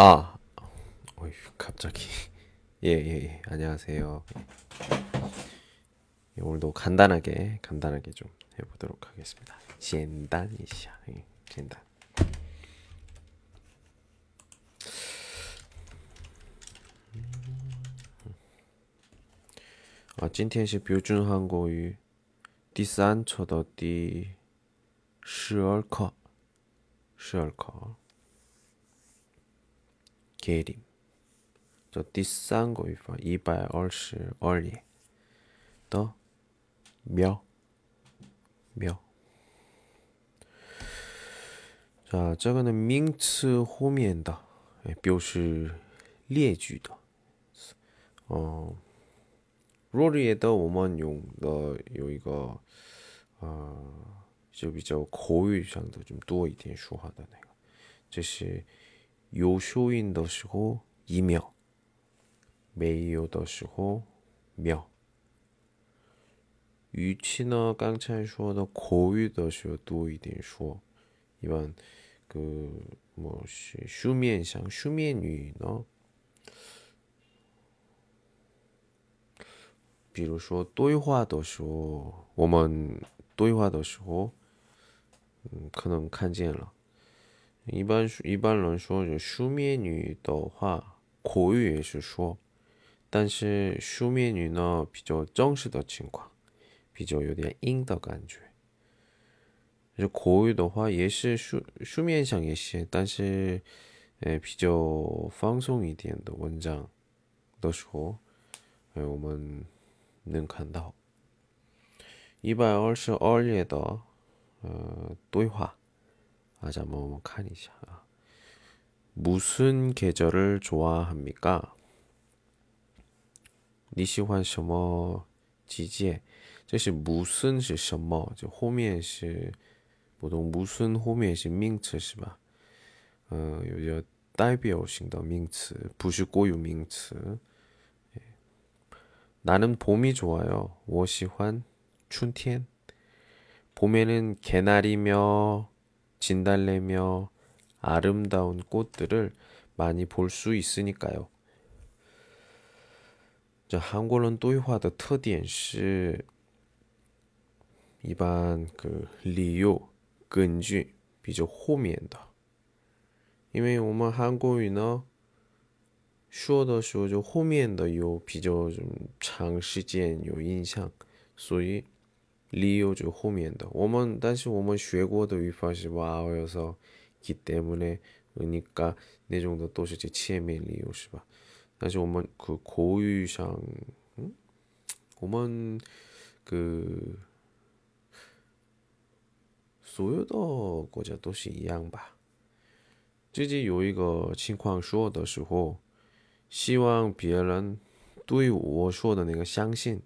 아, 어휴, 갑자기. 예, 예, 예. 안녕하세요. 예, 오늘도 간단하게, 간단하게 좀 해보도록 하겠습니다. 简单一下, 예, 简单. 아, 今天是标准韩国语第三册的第十二课，十二课。 계림. 저第三个语法 一百二十二页的 며, 며. 자, 这个呢名词后面的表示列举的 어, 若里的我们用的有一个啊就比较口语上的就多一点说话的那个这是 有收音的时候一秒没有的时候秒语气呢刚才说的口语的时候多一点说一般그 뭐시书面上 书面语 呢 比如说对话的时候，我们对话的时候，嗯，可能看见了。 一般一般人说就书面语的话，口语也是说，但是书面语呢比较正式的情况，比较有点硬的感觉。就口语的话也是书面上也写，但是呃比较放松一点的文章的时候，呃我们能看到。 一百二十二页的呃对话， 啊，咱们我们看一下啊。 무슨 계절을 좋아합니까? 你喜欢什么季节？这是무슨是什么？就后面是不同무슨后面是名词是吧？呃，有点代表性的名词，不是固有名词。 나는 봄이 좋아요. 我喜欢 춘天. 봄에는 개나리며 진달래며 아름다운 꽃들을 많이 볼 수 있으니까요. 자, 한국어는 또이화의 特点是一般그理由根据比较后面的因为我们韩国语呢说的时候就后面的有比较长时间有印象，所以 理由就后面的。我们但是我们学过的语法是와어여서기때문에그러니까내정도도시체면理由是吧？但是我们그口语上，嗯，我们그所有的国家都是一样吧？最近有一个情况说的时候。希望别人对我说的那个相信，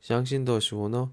相信的时候呢，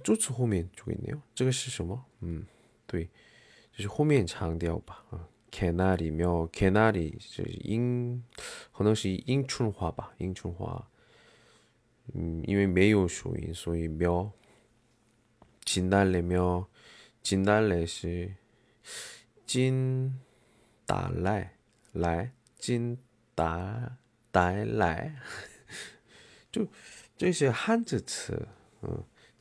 助词后面就给你了，这个是什么？嗯，对，就是后面强调吧。啊，can 那里没有，can 那里是英，可能是英春话吧，英春话。嗯，因为没有属音，所以没有。金达来没有，金达里是金达来来金达达来，就这些汉字词，嗯。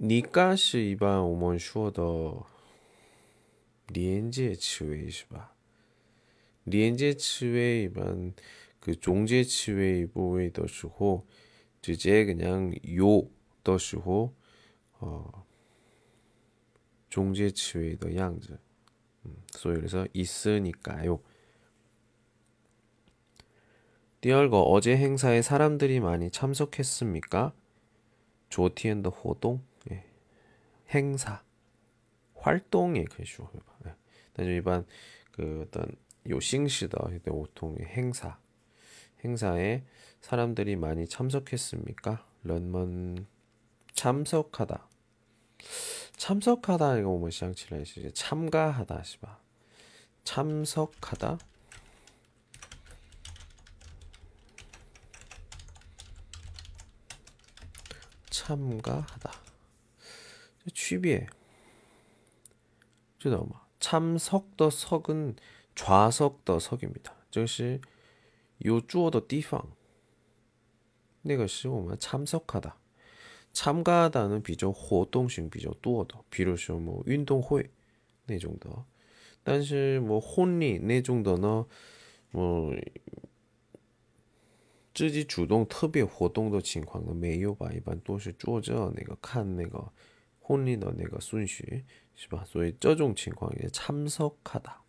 니가시 이반 오먼 슈어더 리엔제 츠웨이 시바. 리엔제 츠웨이 이반 그 종제 치웨이 부위 的时候 直接 그냥 요 的时候 어, 종제 치웨이 的样子 음, 소위 그래서 있으니까요. 第二个 어제 행사에 사람들이 많이 참석했습니까? 조티엔더 호동 예. 행사, 활동의 그쇼. 네. 일반 그 어떤 요싱시다 그때 보통 행사, 행사에 사람들이 많이 참석했습니까? 런먼 참석하다. 참석하다 이거 뭐 시장치라 이제 참가하다 시바. 참석하다. 참가하다. 취비에 知道吗? 참석的 석은 좌석的 석입니다. 这是有住的地方.那个是我们 참석하다. 참가하다는 비교 活动性 비교 多的,比如说뭐 운동회 那种的.但是뭐 혼리 那种的呢,뭐 自己主动特别活动的情况呢没有吧，一般都是坐着那个看那个 婚礼的那个顺序，是吧？所以这种情况也참석하다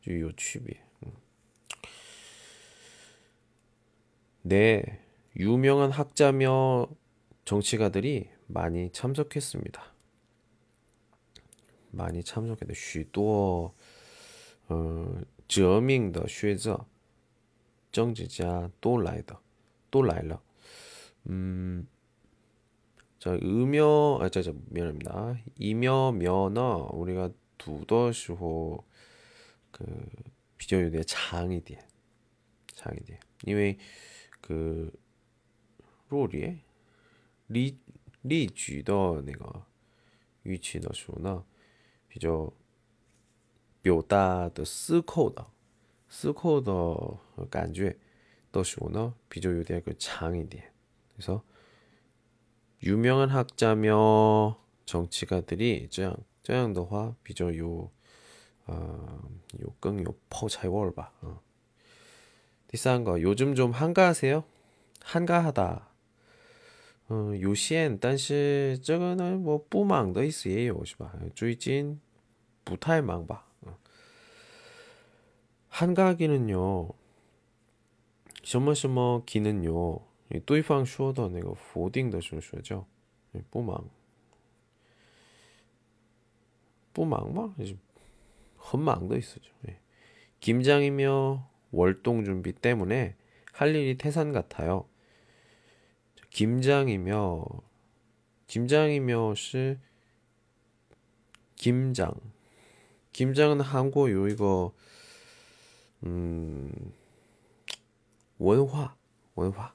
就有区别。嗯，네유명한학자며정치가들이많이참석했습니다많이참석했다许多呃著名的学者。政治家都来的，都来了。嗯， 자 음여 아, 자, 자, 미안합니다. 이며 면어 우리가 두더시호 그 비교유대 장이 뒤에 장이 뒤에. 因为그 로리에 리 리举的那个语气的时候呢，比较表达的思考的思考的感觉的时候呢，比较有点그长一点. 그래서 유명한 학자며 정치가들이 这样这样的话比较有 어, 有更有泡菜味儿吧. 어. 第三个 요즘 좀 한가하세요? 한가하다. 어, 有限但是这个呢我不忙的意思也有是吧最近不太忙吧 한가기는요. 什么什么기는요. 对方说的那个否定的时候说叫 不忙. 不忙吗很忙的意思죠. 김장이며 월동 준비 때문에 할 일이 태산 같아요. 김장이며 김장이며시 김장. 김장은 한국 요 이거 嗯，文化文化，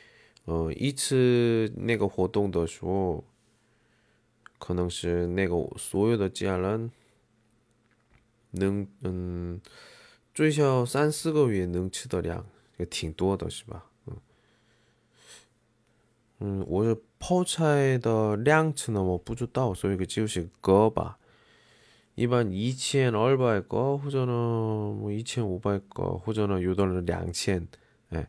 呃，一次那个活动的时候，可能是那个所有的家人能，嗯，最少三四个月能吃的量也挺多的，是吧？嗯，嗯，我是。泡菜的量次呢我不知道，所以个就是个吧。一般一千二百个或者呢，我一千五百个或者呢，有的人两千。哎，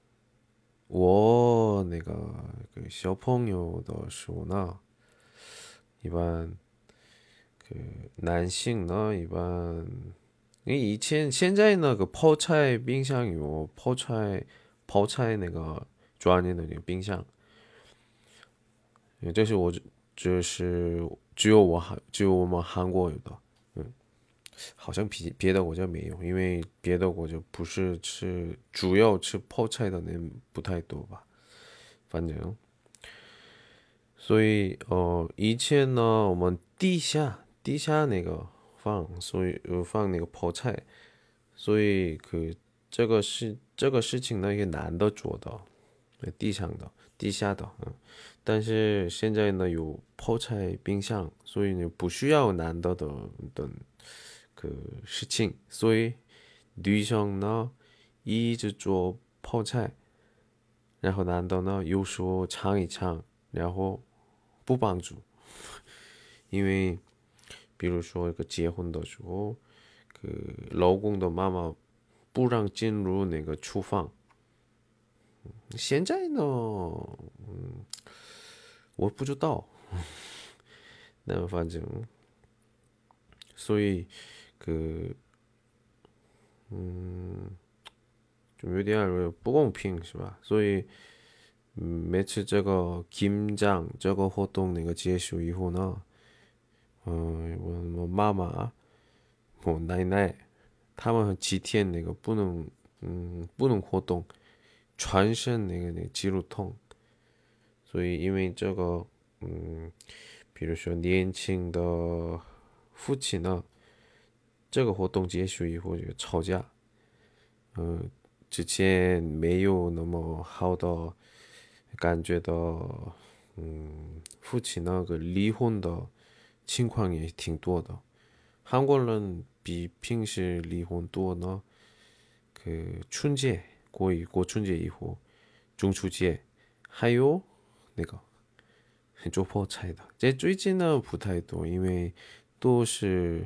我那个给小朋友的时候呢，一般个男性呢，一般因为以前现在那个泡菜冰箱有泡菜泡菜那个专业的那个冰箱，这是我这是只有我韩只有我们韩国有的。好像别别的国家没有，因为别的国家不是吃主要吃泡菜的人不太多吧，反正，所以呃以前呢我们地下地下那个放，所以放那个泡菜，所以可这个是这个事情呢也难得做到，地上的地下的，嗯，但是现在呢有泡菜冰箱，所以呢不需要难得的等。 그事情，所以女生呢一直做泡菜，然后男的呢有时候尝一尝，然后不帮助，因为比如说一个结婚的时候，个老公的妈妈不让进入那个厨房。现在呢，嗯，我不知道，那反正，所以。그, 음, 좀 요디알 뽀공핑, 是吧?所以,每次这个 김장 这个活动那个结束以后呢, 어, 뭐, 뭐, 마마, 뭐, 나이나이, 他们几天那个不能, 음, 不能活动,全身那个肌肉痛.所以因为这个, 음, 比如说年轻的父亲呢， 这个活动结束以后就吵架，嗯，之前没有那么好的感觉到，嗯，夫妻那个离婚的情况也挺多的。韩国人比平时离婚多呢。그春节过一过春节以后，中秋节还有那个做泡菜的，这最近呢不太多，因为都是。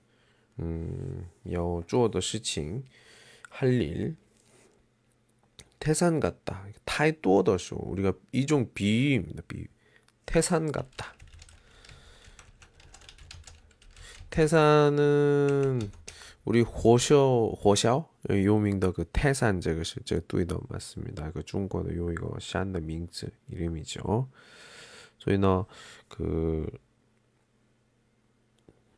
嗯，要做的事情，할 일， 태산같 다， 太多的时候，우리가이종비유입니다比喻，태산같 다。 태산은우리호셔호셔요명도그태산这个是这个对的맞습니다그中国的有一个山的名字이름이 죠。 所以呢，그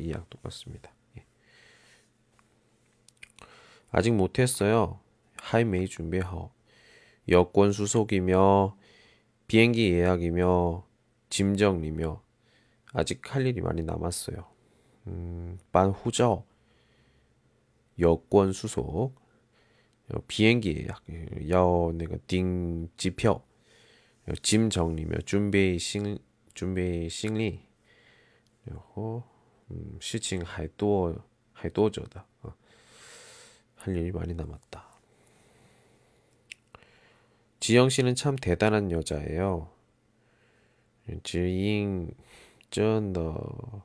이양 똑같습니다. 예. 아직 못했어요. 하이메이 준비하오. 여권 수속이며 비행기 예약이며 짐 정리며 아직 할 일이 많이 남았어요. 음, 반후저 여권 수속 비행기 예약 여 내가 띵 지표 짐 정리며 준비 신 준비 심리 그리고 嗯，事情还多还多着的啊，할 일이 많이 남았다. 지영 씨는 참 대단한 여자예요. 지인 真的，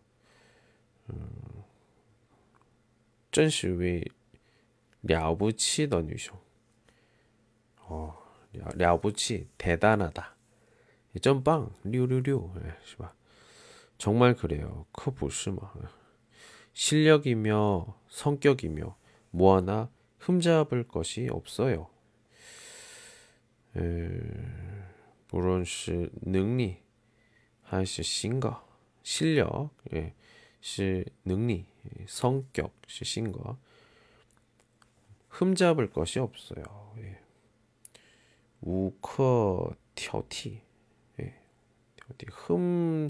真是位了不起的女生。哦，了了不起，대단하다，真棒，六六六，是吧？ 정말 그래요. 그不是마 뭐. 실력이며 성격이며 뭐 하나 흠잡을 것이 없어요. 물론 시 능리 하시 신가 실력 예, 시 능리 성격 시 신가 흠잡을 것이 없어요. 예. 우커 튀어티 예. 흠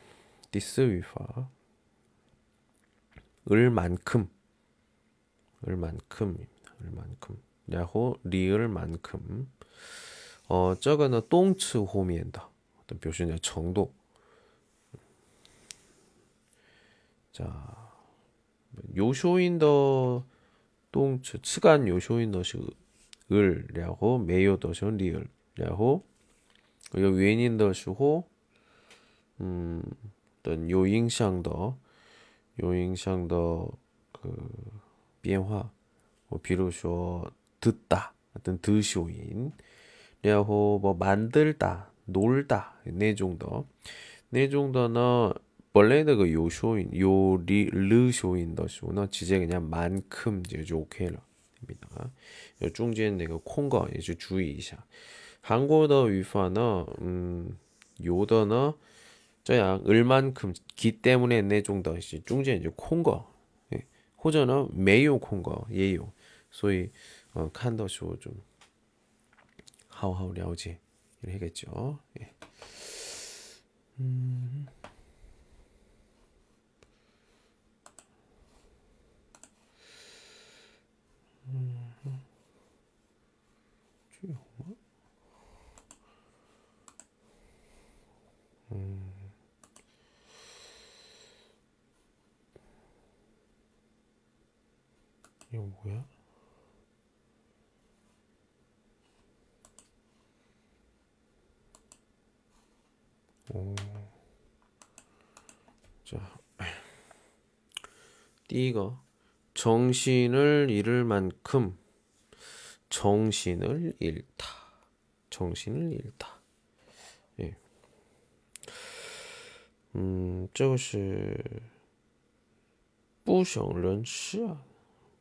第四 语法. 을만큼. 을만큼입니다. 을만큼. 야호 리을만큼. 어 저거는 动词 后面的. 어떤 표시냐 정도. 자 有收音的 动词 词干 有收音的是 을 然后 没有的是 리을. 야호 요 위엔인더시호 음 等有影响的有影响的그变化뭐 비로소 듣다 어떤 드쇼인 然后뭐 만들다 놀다 네 정도 네 정도는 원래는 그 요쇼인 요리 르쇼인 더쇼는 지제 그냥 만큼 이제 오케이입니다. 중间 那个 콩거 也是 주의一下. 한국어语法呢, 음, 요더는 저양 을만큼 기 때문에 내종더 시 중재 이제 콩거 호전은 매요 콩거 예요. 소위 어, 칸더쇼 좀 하오하오 려지 이렇게 겠죠 예. 이거 뭐야? 오, 자, 第一个 정신을 잃을 만큼 정신을 잃다. 정신을 잃다. 예. 음, 这个是不省人事，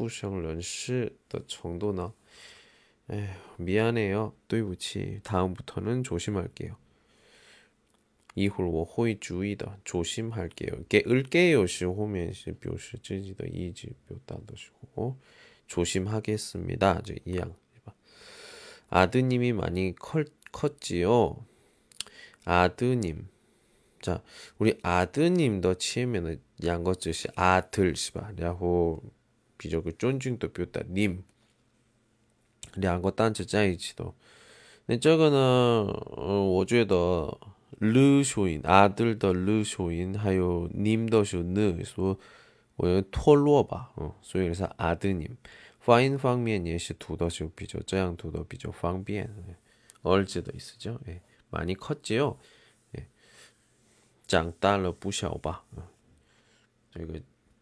不省人事的程度呢? 에휴, 미안해요. 对不起. 다음부터는 조심할게요. 이후 我会注意的 조심할게요. 깨을게요 时后面是表示自己的意志表达的时候 조심하겠습니다. 이제 이양 아드님이 많이 컸, 컸지요. 아드님. 자, 우리 아드님도 치면은 양거 뜻이 아들 是吧然后 比较个尊敬的表达님 两个单词在一起的那这个呢呃我觉得 르쇼인 아들 더 르쇼인 하요 님的是느 소, 我脱落吧 어, 所以 그래서 아드님 发音方面也是读的就比较这样读的比较方便 얼지도 있으죠 예. 많이 컸지요 예. 长大了不小吧 저희가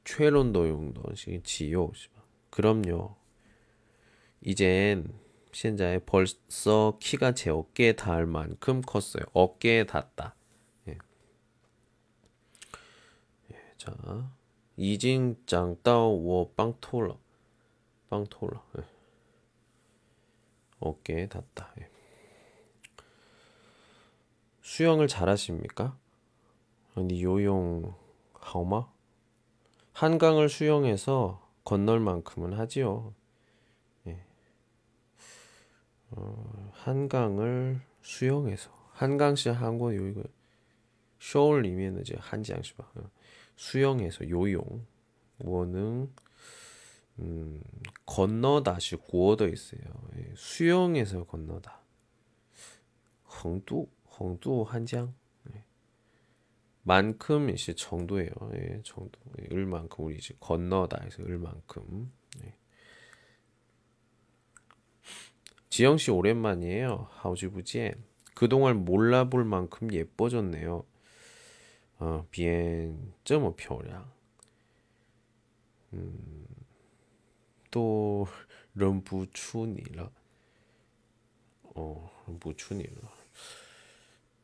최론도 용도 지요. 그럼요. 이젠 현재 벌써 키가 제 어깨에 닿을 만큼 컸어요. 어깨에 닿다. 예. 예, 자, 이징 장다워 빵토러. 빵토러. 예. 어깨에 닿다. 예. 수영을 잘하십니까? 아니 요용 하오마? 한강을 수영해서 건널 만큼은 하지요. 예. 어, 한강을 수영해서 한강시 한국 요이거 쇼울里面的 이제 한지양시吧 수영해서 요용 원은 음, 건너다시 구어도 있어요. 예, 수영해서 건너다. 홍두 홍두 한장 예. 만큼 이제 정도예요. 예, 정도. 예, 을만큼 우리 이제 건너다 해서 을만큼. 예. 지영 씨 오랜만이에요. 하우지부지. 그동안 몰라볼 만큼 예뻐졌네요. 어, 비엔 쩌뭐 표량. 음. 또 런부 추니라. 어, 런부 추니라.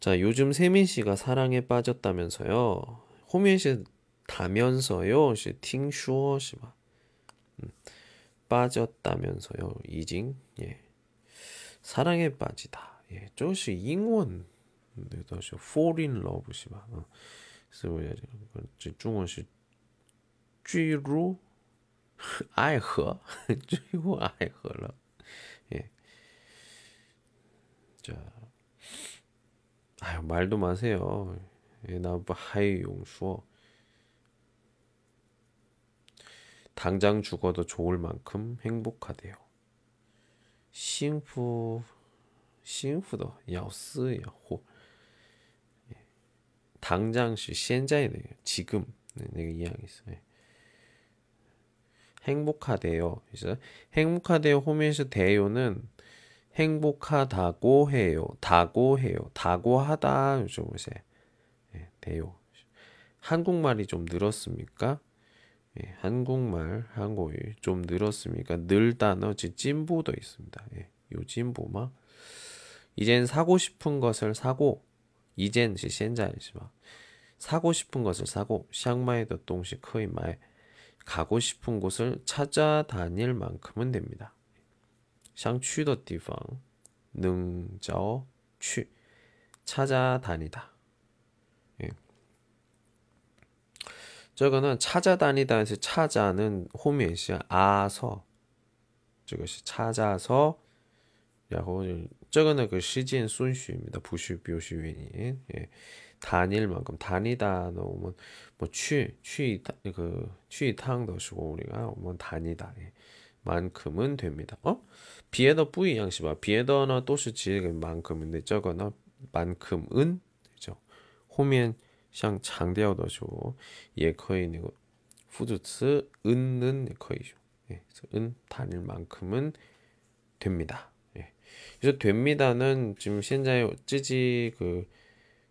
자, 요즘 세민 씨가 사랑에 빠졌다면서요. 호민 씨 다면서요. 씨 팅슈어 씨바. 음, 빠졌다면서요. 이징. 예. 사랑에 빠지다. 예. 저시 잉원. 네, 다시 fall in love 씨바. 어. 그래서 중국식 쥐루 아이허 쥐루 아이허 예. 자 아유 말도 마세요. 예, 나하이 용수어 뭐 당장 죽어도 좋을 만큼 행복하대요. 싱푸 싱푸도 야스야호 예. 당장시 현재는 네, 지금 네, 내가 이야기했어요. 예. 행복하대요. 그래서 행복하대요 호면에서 대요는 행복하다고 해요. 다고 해요. 다고 하다 좀 보세요. 예, 돼요. 한국말이 좀 늘었습니까? 예, 한국말 한국어 좀 늘었습니까? 늘 단어 찐보도 있습니다. 예, 요 찐보마 이젠 사고 싶은 것을 사고 이젠 시 현자이지만 사고 싶은 것을 사고 샹마에더 동시 커이마에 가고 싶은 곳을 찾아다닐 만큼은 됩니다. 想去的地方能找去 찾아다니다. 예. 저거는 찾아다니다에서 찾아는 호면시 아서 这个是 찾아서 然后这个呢个时间顺序입니다不是表示原因 예. 다닐 만큼 다니다 넣으면 뭐去去그去一趟的时候 우리가 뭐 다니다 예. 만큼은 됩니다. 어? 비에더 뿌이 양시바 비에더나 또시 지금 만큼인데 저거나 만큼은 되죠. 호면 상 장대어더죠. 예커이니고 후주츠 은은 예커이죠. 예, 예 은 단일 만큼은 됩니다. 예. 그래서 됩니다는 지금 현재 찌지 그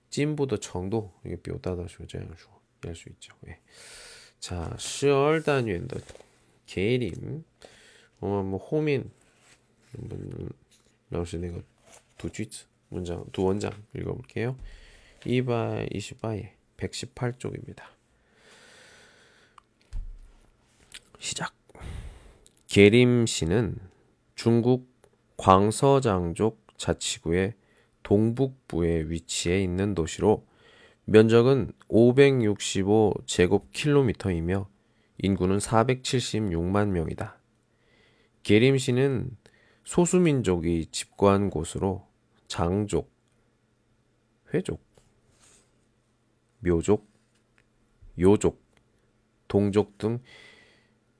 진보도 정도 이게 묘다더죠. 저양수 할수 있죠. 예. 자, 10월 단위의 계림 我们后面 老师 내가 두句子 문장 두 원장 읽어볼게요. 228에 118쪽입니다. 시작. 계림시는 중국 광서장족 자치구의 동북부에 위치해 있는 도시로 면적은 565제곱킬로미터이며 인구는 476만 명이다. 계림시는 소수민족이 집거한 곳으로 장족, 회족, 묘족, 요족, 동족 등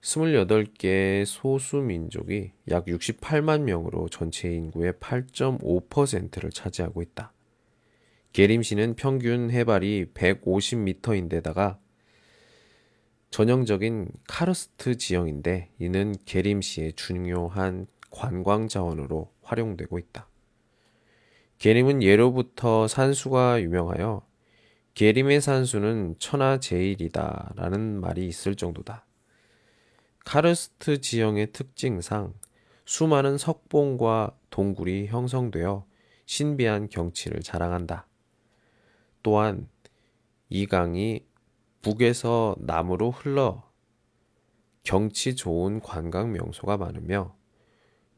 28개 소수 민족이 약 68만 명으로 전체 인구의 8.5%를 차지하고 있다. 게림시는 평균 해발이 150m인데다가 전형적인 카르스트 지형인데 이는 게림시의 중요한 관광 자원으로 활용되고 있다. 게림은 예로부터 산수가 유명하여 게림의 산수는 천하제일이다 라는 말이 있을 정도다. 카르스트 지형의 특징상 수많은 석봉과 동굴이 형성되어 신비한 경치를 자랑한다. 또한 이 강이 북에서 남으로 흘러 경치 좋은 관광 명소가 많으며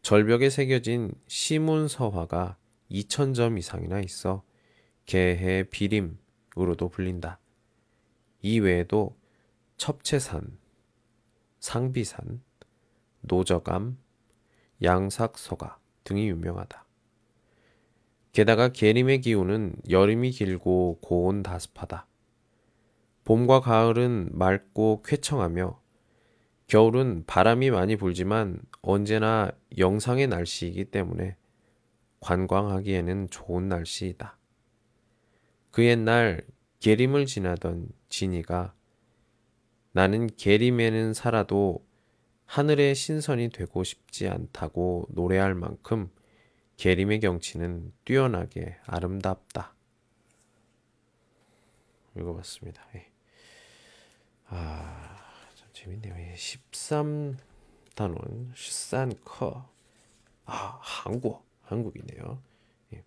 절벽에 새겨진 시문서화가 2,000점 이상이나 있어 개해 비림으로도 불린다. 이 외에도 첩채산, 상비산, 노저감, 양삭서가 등이 유명하다. 게다가 게림의 기후는 여름이 길고 고온 다습하다. 봄과 가을은 맑고 쾌청하며 겨울은 바람이 많이 불지만 언제나 영상의 날씨이기 때문에 관광하기에는 좋은 날씨이다. 그 옛날 게림을 지나던 진이가 나는 게림에는 살아도 하늘의 신선이 되고 싶지 않다고 노래할 만큼 게림의 경치는 뛰어나게 아름답다. 읽어봤습니다. 예. 아, 참 재밌네요. 13단원, 13커. 아, 한국, 한국이네요. 예.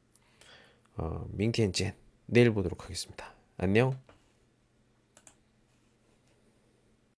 어, 민티엔 젠. 내일 보도록 하겠습니다. 안녕.